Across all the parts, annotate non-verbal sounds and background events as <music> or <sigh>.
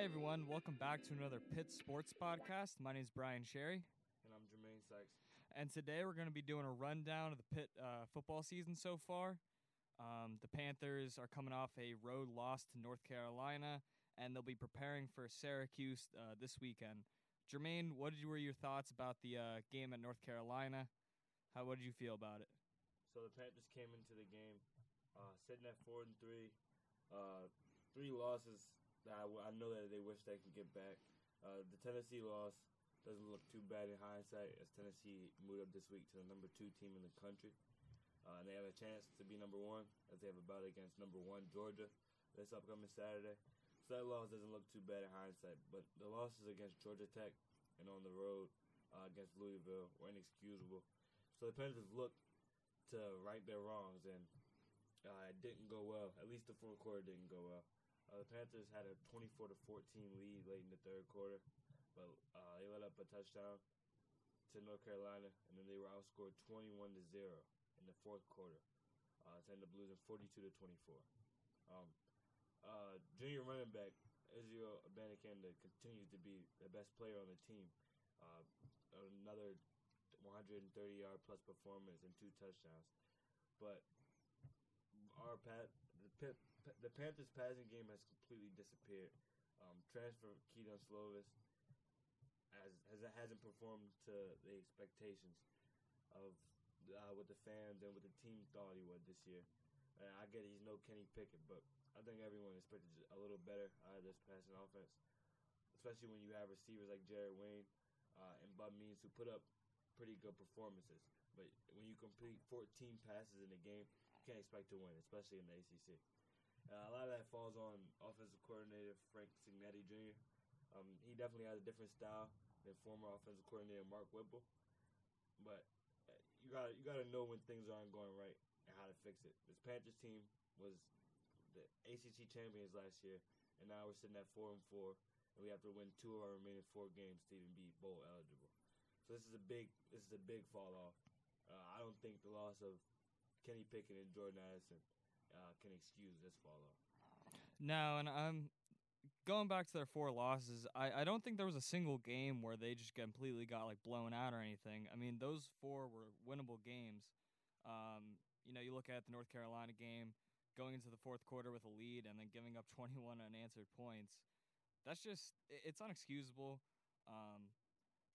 Hey everyone, welcome back to another Pitt Sports Podcast. My name is Brian Sherry, And I'm Jermaine Sykes. and today we're going to be doing a rundown of the Pitt uh, football season so far. Um, the Panthers are coming off a road loss to North Carolina, and they'll be preparing for Syracuse uh, this weekend. Jermaine, what were your thoughts about the uh, game at North Carolina? How what did you feel about it? So the Panthers came into the game uh, sitting at four and three, uh, three losses I, I know that they wish they could get back. Uh, the Tennessee loss doesn't look too bad in hindsight, as Tennessee moved up this week to the number two team in the country, uh, and they have a chance to be number one as they have a battle against number one Georgia this upcoming Saturday. So that loss doesn't look too bad in hindsight, but the losses against Georgia Tech and on the road uh, against Louisville were inexcusable. So the Panthers looked to right their wrongs, and uh, it didn't go well. At least the fourth quarter didn't go well. Uh, the Panthers had a 24 to 14 lead late in the third quarter, but uh, they let up a touchdown to North Carolina, and then they were outscored 21 to zero in the fourth quarter, uh, to end up losing 42 to 24. Um, uh, junior running back Israel Abanikanda continues to be the best player on the team. Uh, another 130 yard plus performance and two touchdowns. But our pat the the Panthers passing game has completely disappeared. Um, transfer Kedon Slovis as has hasn't performed to the expectations of uh, what the fans and what the team thought he would this year. And I get he's no Kenny Pickett, but I think everyone expected a little better out of this passing offense, especially when you have receivers like Jared Wayne uh, and Bub Means who put up pretty good performances. But when you complete 14 passes in a game, you can't expect to win, especially in the ACC. Uh, a lot of that falls on offensive coordinator Frank Cignetti Jr. Um, he definitely has a different style than former offensive coordinator Mark Whipple. But uh, you got you got to know when things aren't going right and how to fix it. This Panthers team was the ACC champions last year, and now we're sitting at four and four, and we have to win two of our remaining four games to even be bowl eligible. So this is a big this is a big fall off. Uh, I don't think the loss of Kenny Pickett and Jordan Addison uh, can excuse this fall off. No, and I'm going back to their four losses. I, I don't think there was a single game where they just completely got like blown out or anything. I mean, those four were winnable games. Um, you know, you look at the North Carolina game, going into the fourth quarter with a lead and then giving up <laughs> 21 unanswered points. That's just it's unexcusable. Um,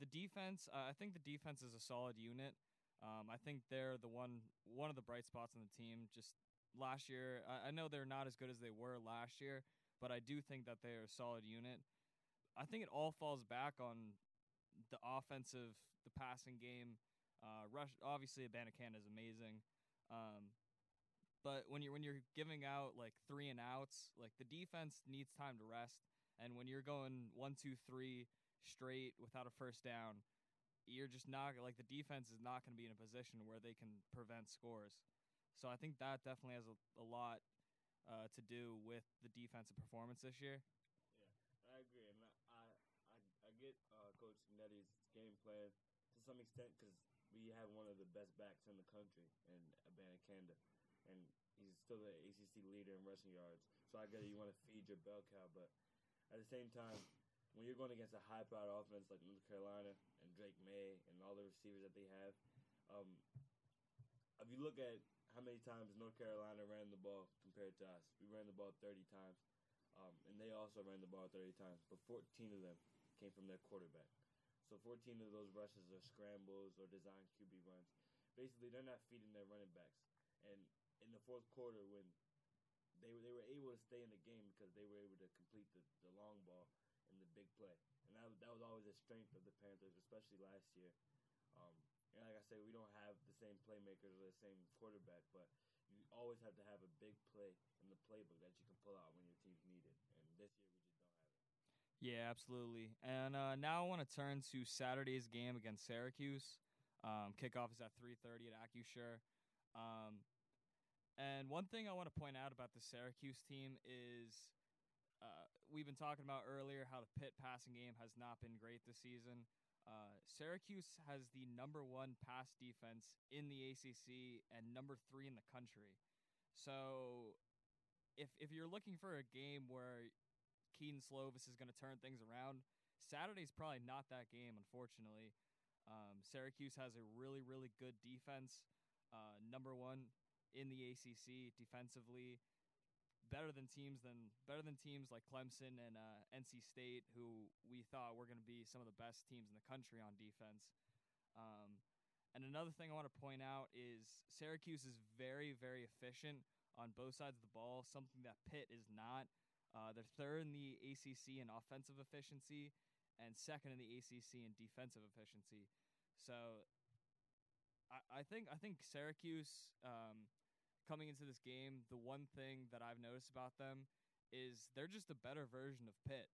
the defense, uh, I think the defense is a solid unit. Um, I think they're the one one of the bright spots on the team. Just last year, I, I know they're not as good as they were last year, but I do think that they're a solid unit. I think it all falls back on the offensive, the passing game. Uh, rush obviously Abanikanda is amazing, um, but when you're when you're giving out like three and outs, like the defense needs time to rest, and when you're going one two three straight without a first down, you're just not like the defense is not going to be in a position where they can prevent scores. So I think that definitely has a, a lot uh, to do with the defensive performance this year. Yeah, I agree, and I I, I get uh, Coach Netti's game plan to some extent because we have one of the best backs in the country in Abana Abanikanda, and he's still the ACC leader in rushing yards. So I get it, you want to feed your bell cow, but at the same time, when you're going against a high-powered offense like North Carolina and Drake Maye and all the receivers that they have, um, if you look at how many times North Carolina ran the ball compared to us, we ran the ball 30 times. Um, and they also ran the ball 30 times, but 14 of them came from their quarterback. So 14 of those rushes are scrambles or design QB runs. Basically, they're not feeding their running backs. And in the fourth quarter, when they were, they were able to stay in the game because they were able to complete the, the long ball and the big play. And that that was always a strength of the Panthers, especially last year. Um, and like I said, we don't have same playmakers or the same quarterback, but you always have to have a big play in the playbook that you can pull out when your teams need it. And this year we just don't have it. Yeah, absolutely. And uh, now I want to turn to Saturday's game against Syracuse. Um, kickoff is at 3:30 at Acrisure. Um, and one thing I want to point out about the Syracuse team is uh, we've been talking about earlier how the Pitt passing game has not been great this season. Uh, Syracuse has the number one pass defense in the ACC and number three in the country. So, if if you're looking for a game where Kedon Slovis is going to turn things around. Saturday's probably not that game, unfortunately. Um, Syracuse has a really, really good defense, uh, number one in the ACC defensively. Better than teams than better than teams like Clemson and uh, NC State, who we thought were going to be some of the best teams in the country on defense. Um, and another thing I want to point out is Syracuse is very, very efficient on both sides of the ball, something that Pitt is not. Uh, they're third in the ACC in offensive efficiency and second in the ACC in defensive efficiency. So I, think I think Syracuse um, coming into this game, the one thing that I've noticed about them is they're just a better version of Pitt.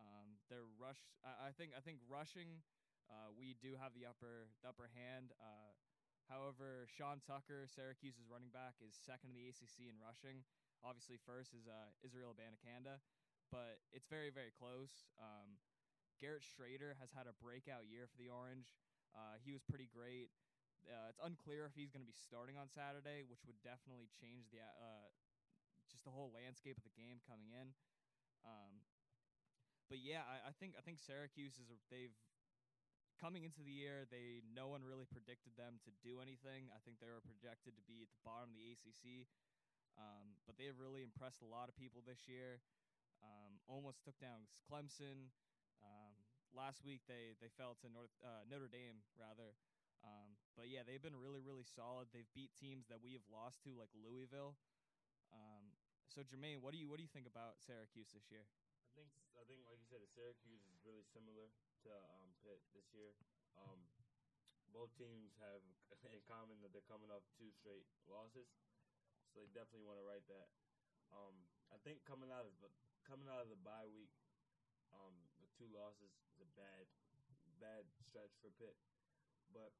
Um, they're rush. I, I think I think rushing. Uh, we do have the upper the upper hand. Uh, however, Sean Tucker, Syracuse's running back, is second in the ACC in rushing. Obviously, first is uh, Israel Abanikanda, but it's very very close. Um, Garrett Shrader has had a breakout year for the Orange. Uh, he was pretty great. Uh, it's unclear if he's going to be starting on Saturday, which would definitely change the uh, just the whole landscape of the game coming in. Um, but yeah, I, I, think I think Syracuse is they've coming into the year. They no one really predicted them to do anything. I think they were projected to be at the bottom of the ACC, um, but they have really impressed a lot of people this year. Um, almost took down Clemson. Um, last week they they fell to North uh, Notre Dame rather. Um, but yeah, they've been really, really solid. They've beat teams that we have lost to, like Louisville. Um, so Jermaine, what do you what do you think about Syracuse this year? I think I think like you said, Syracuse is really similar to um, Pitt this year. Um, both teams have <laughs> in common that they're coming off two straight losses, so they definitely want to write that. Um, I think coming out of coming out of the bye week, um, with two losses is a bad bad stretch for Pitt. But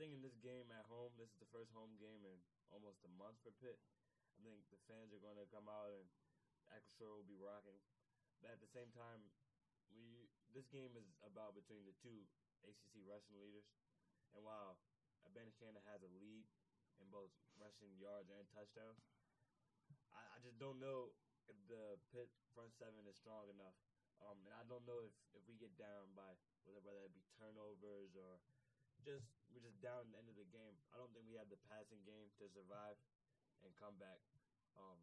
think in this game at home, this is the first home game in almost a month for Pitt. I think the fans are going to come out and Acrisure will be rocking. But at the same time, we this game is about between the two ACC rushing leaders, and while Abanikanda has a lead in both rushing yards and touchdowns, I, I just don't know if the Pitt front seven is strong enough. Um, and I don't know if, if we get down by whether whether it be turnovers or just we're just down at the end of the game. I don't think we have the passing game to survive and come back um,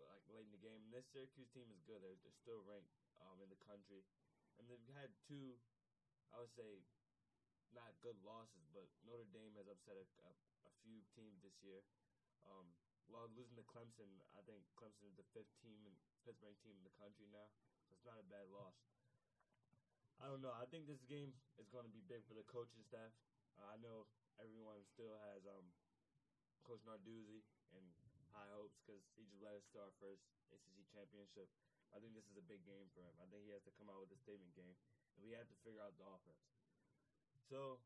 like late in the game. And this Syracuse team is good. They're, they're still ranked um, in the country, and they've had two, I would say, not good losses, but Notre Dame has upset a, a, a few teams this year. Um, while losing to Clemson, I think Clemson is the fifth team Pittsburgh team in the country now, so it's not a bad loss. I don't know. I think this game is going to be big for the coaching staff. Uh, I know everyone still has um, Coach Narduzzi and high hopes because he just led us to our first ACC championship. I think this is a big game for him. I think he has to come out with a statement game, and we have to figure out the offense. So,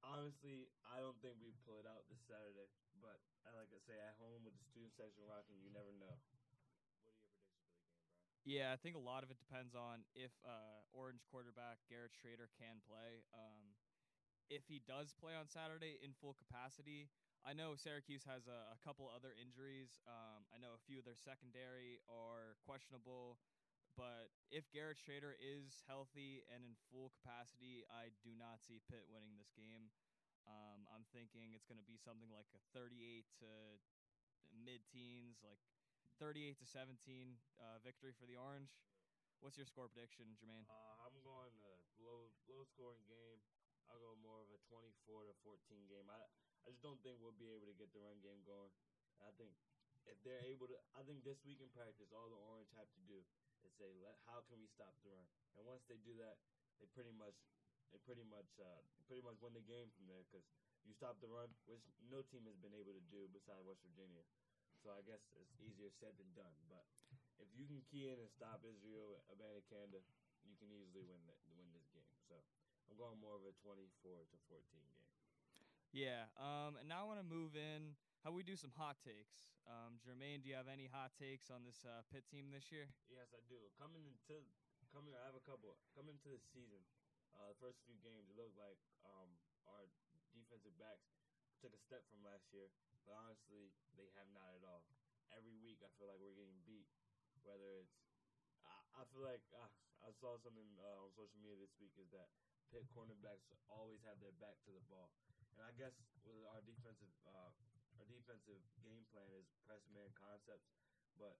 honestly, I don't think we pull it out this Saturday. But I like to say, at home with the student section rocking, you never know. Yeah, I think a lot of it depends on if uh, Orange quarterback Garrett Shrader can play. Um, if he does play on Saturday in full capacity, I know Syracuse has a, a couple other injuries. Um, I know a few of their secondary are questionable. But if Garrett Shrader is healthy and in full capacity, I do not see Pitt winning this game. Um, I'm thinking it's going to be something like a 38 to mid teens, like 38 to 17 uh, victory for the Orange. What's your score prediction, Jermaine? Uh, I'm going to low low scoring game. I'll go more of a 24 to 14 game. I I just don't think we'll be able to get the run game going. I think if they're able to, I think this week in practice, all the Orange have to do is say, "Let how can we stop the run?" And once they do that, they pretty much they pretty much uh, pretty much win the game from there because you stop the run, which no team has been able to do besides West Virginia. So I guess it's easier said than done. But if you can key in and stop Israel Abanikanda, you can easily win the, win this game. So I'm going more of a 24 to 14 game. Yeah. Um, and now I want to move in. How we do some hot takes? Um, Jermaine, do you have any hot takes on this uh, Pitt team this year? Yes, I do. Coming into coming, I have a couple. Coming into the season, uh, the first few games, it looked like um, our defensive backs took a step from last year. But honestly, they have not at all. Every week, I feel like we're getting beat. Whether it's, I, I feel like uh, I saw something uh, on social media this week is that Pitt cornerbacks always have their back to the ball, and I guess with our defensive uh, our defensive game plan is press man concepts, but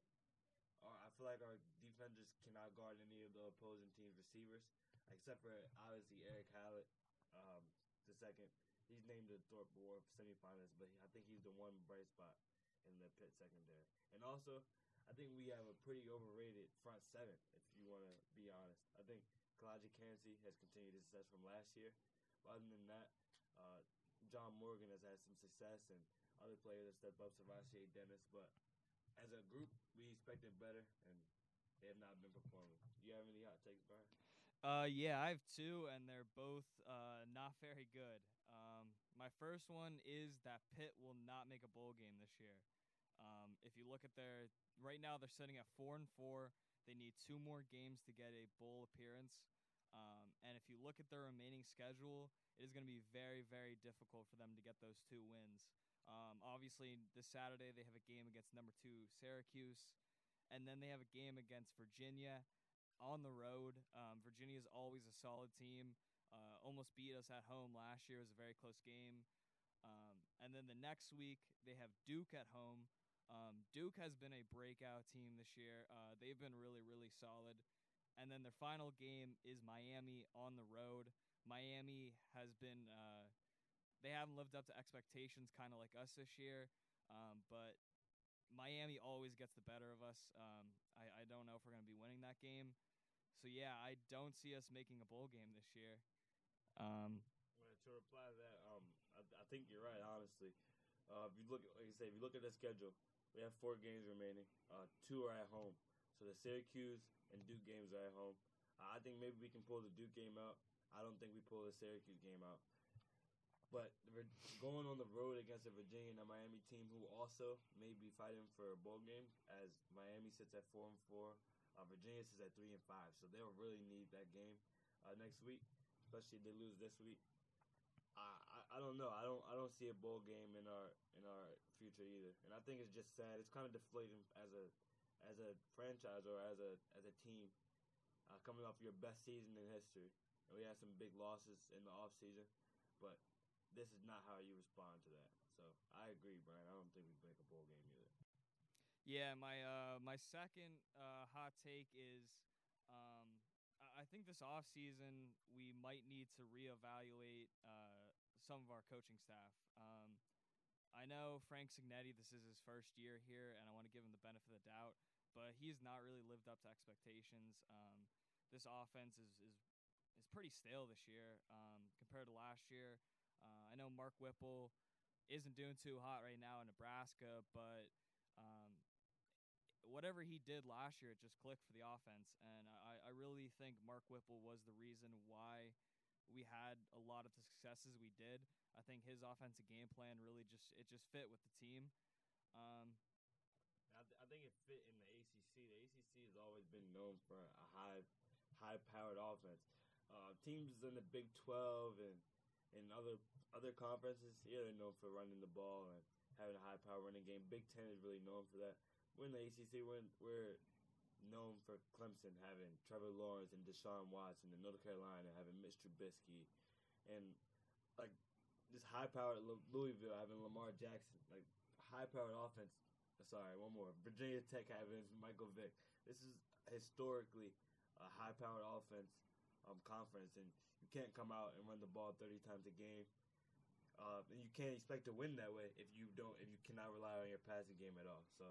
our, I feel like our defenders cannot guard any of the opposing team's receivers, except for obviously Erick Hallett, um, the second. He's named the Thorpe Award semifinalist, but I think he's the one bright spot in the Pitt secondary. And also, I think we have a pretty overrated front seven, if you want to be honest. I think Calijah Kancey has continued his success from last year. But other than that, uh, John Morgan has had some success, and other players have stepped up, SirVocea Dennis. But as a group, we expected better, and they have not been performing. Do you have any hot takes, Brian? Uh, yeah, I have two, and they're both uh, not very good. Um, my first one is that Pitt will not make a bowl game this year. Um, if you look at their right now, they're sitting at four and four. They need two more games to get a bowl appearance. Um, and if you look at their remaining schedule, it is going to be very, very difficult for them to get those two wins. Um, obviously, this Saturday they have a game against number two Syracuse, and then they have a game against Virginia on the road. Um, Virginia is always a solid team. Uh, almost beat us at home last year. It was a very close game. Um, and then the next week they have Duke at home. Um, Duke has been a breakout team this year. Uh, they've been really, really solid. And then their final game is Miami on the road. Miami has been, uh, they haven't lived up to expectations, kind of like us this year. Um, but Miami always gets the better of us. Um, I, I don't know if we're going to be winning that game. So, yeah, I don't see us making a bowl game this year. Um, to reply to that, um, I, I think you're right. Honestly, uh, if you look, like I say, if you look at the schedule, we have four games remaining. Uh, two are at home, so the Syracuse and Duke games are at home. I think maybe we can pull the Duke game out. I don't think we pull the Syracuse game out. But Vir- going on the road against a Virginia and a Miami team who also may be fighting for a bowl game, as Miami sits at four and four, uh, Virginia sits at three and five, so they'll really need that game uh, next week, especially if they lose this week. I, I, I don't know. I don't I don't see a bowl game in our in our future either, and I think it's just sad. It's kind of deflating as a as a franchise or as a as a team uh, coming off your best season in history, and we had some big losses in the off season, but this is not how you respond to that. So I agree, Brian. I don't think we make a bowl game either. Yeah, my uh, my second uh, hot take is um, I- think this off season we might need to reevaluate uh, some of our coaching staff. Um, I know Frank Cignetti, this is his first year here, and I want to give him the benefit of the doubt, but he's not really lived up to expectations. Um, this offense is, is is pretty stale this year um, compared to last year. Uh, I know Mark Whipple isn't doing too hot right now in Nebraska, but um, whatever he did last year, it just clicked for the offense. And I, I really think Mark Whipple was the reason why we had a lot of the successes we did. I think his offensive game plan really just it just fit with the team. Um, I, th- I think it fit in the ACC. The ACC has always been known for a high, high-powered offense. Uh, teams in the Big Twelve and and other other conferences, yeah, they're known for running the ball and having a high-power running game. Big Ten is really known for that. We're in the ACC. We're we're known for Clemson having Trevor Lawrence and Deshaun Watson, and North Carolina having Mitch Trubisky, and like this high-powered Louisville having Lamar Jackson, like high-powered offense. Sorry, one more. Virginia Tech having Michael Vick. This is historically a high-powered offense um, conference, and you can't come out and run the ball 30 times a game. Uh, and you can't expect to win that way if you don't if you cannot rely on your passing game at all. So,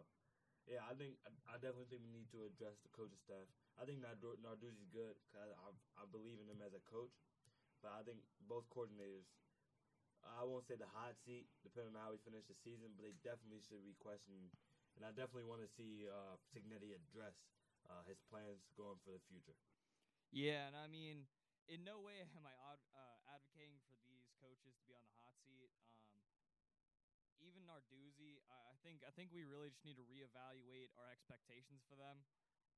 yeah, I think I, I definitely think we need to address the coaching staff. I think Nardu- Narduzzi's good because I, I believe in him as a coach, but I think both coordinators. I won't say the hot seat, depending on how we finish the season, but they definitely should be questioning. And I definitely want to see uh, Cignetti address uh, his plans going for the future. Yeah, and I mean, in no way am I uh, advocating for these coaches to be on the hot seat. Um, even Narduzzi, I, think I think we really just need to reevaluate our expectations for them.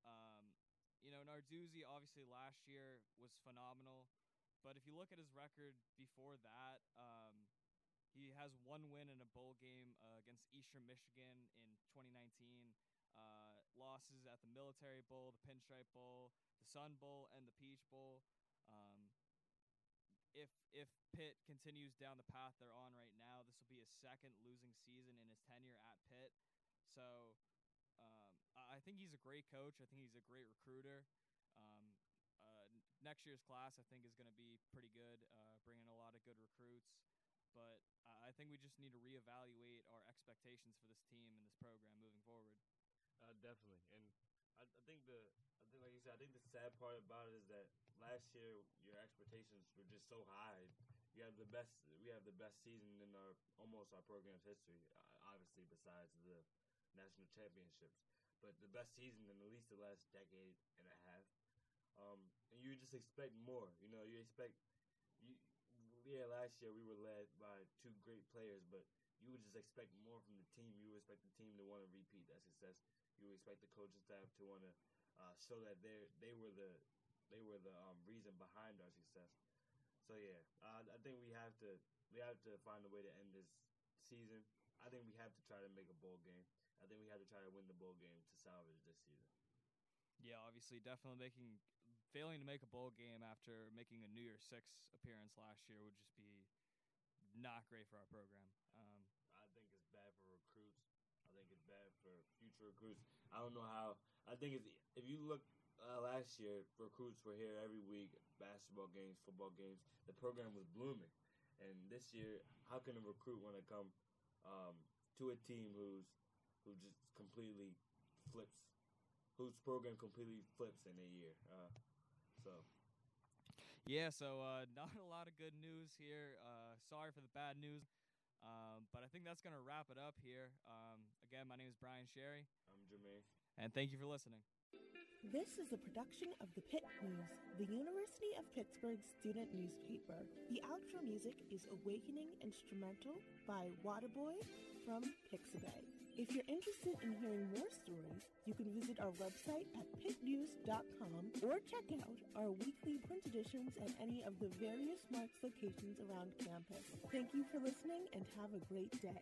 Um, you know, Narduzzi obviously last year was phenomenal, but if you look at his record before that, um, he has one win in a bowl game uh, against Eastern Michigan in 2019. Uh, losses at the Military Bowl, the Pinstripe Bowl, the Sun Bowl, and the Peach Bowl. Um, if if Pitt continues down the path they're on right now, this will be his second losing season in his tenure at Pitt. So um, I think he's a great coach. I think he's a great recruiter. Um, uh, next year's class, I think, is going to be pretty good, uh, bringing a lot of good recruits. But I think we just need to reevaluate our expectations for this team and this program moving forward. Uh, definitely, and I, think the I think like you said, I think the sad part about it is that last year your expectations were just so high. You have the best. We have the best season in our almost our program's history. Obviously, besides the national championships, but the best season in at least the last decade and a half. Um, and you just expect more. You know, you expect you. Yeah, last year we were led by two great players, but you would just expect more from the team. You would expect the team to want to repeat that success. You would expect the coaching staff to want to uh, show that they they were the they were the um, reason behind our success. So yeah, uh, I think we have to we have to find a way to end this season. I think we have to try to make a bowl game. I think we have to try to win the bowl game to salvage this season. Yeah, obviously, definitely making failing to make a bowl game after making a New Year's Six appearance last year would just be not great for our program. Um, I think it's bad for recruits. I think it's bad for future recruits. I don't know how. I think it's if you look uh, last year, recruits were here every week, basketball games, football games. The program was blooming, and this year, how can a recruit want to come um, to a team who's who just completely flips, whose program completely flips in a year? Uh, so. Yeah, so uh, <laughs> not a lot of good news here. Uh, sorry for the bad news. Um, but I think that's going to wrap it up here. Um, again, my name is Brian Sherry. I'm Jermaine. And thank you for listening. This is a production of the Pitt News, the University of Pittsburgh student newspaper. The outro music is Awakening Instrumental by Wataboi from Pixabay. If you're interested in hearing more stories, you can visit our website at pittnews.com or check out our weekly print editions at any of the various Marks locations around campus. Thank you for listening and have a great day.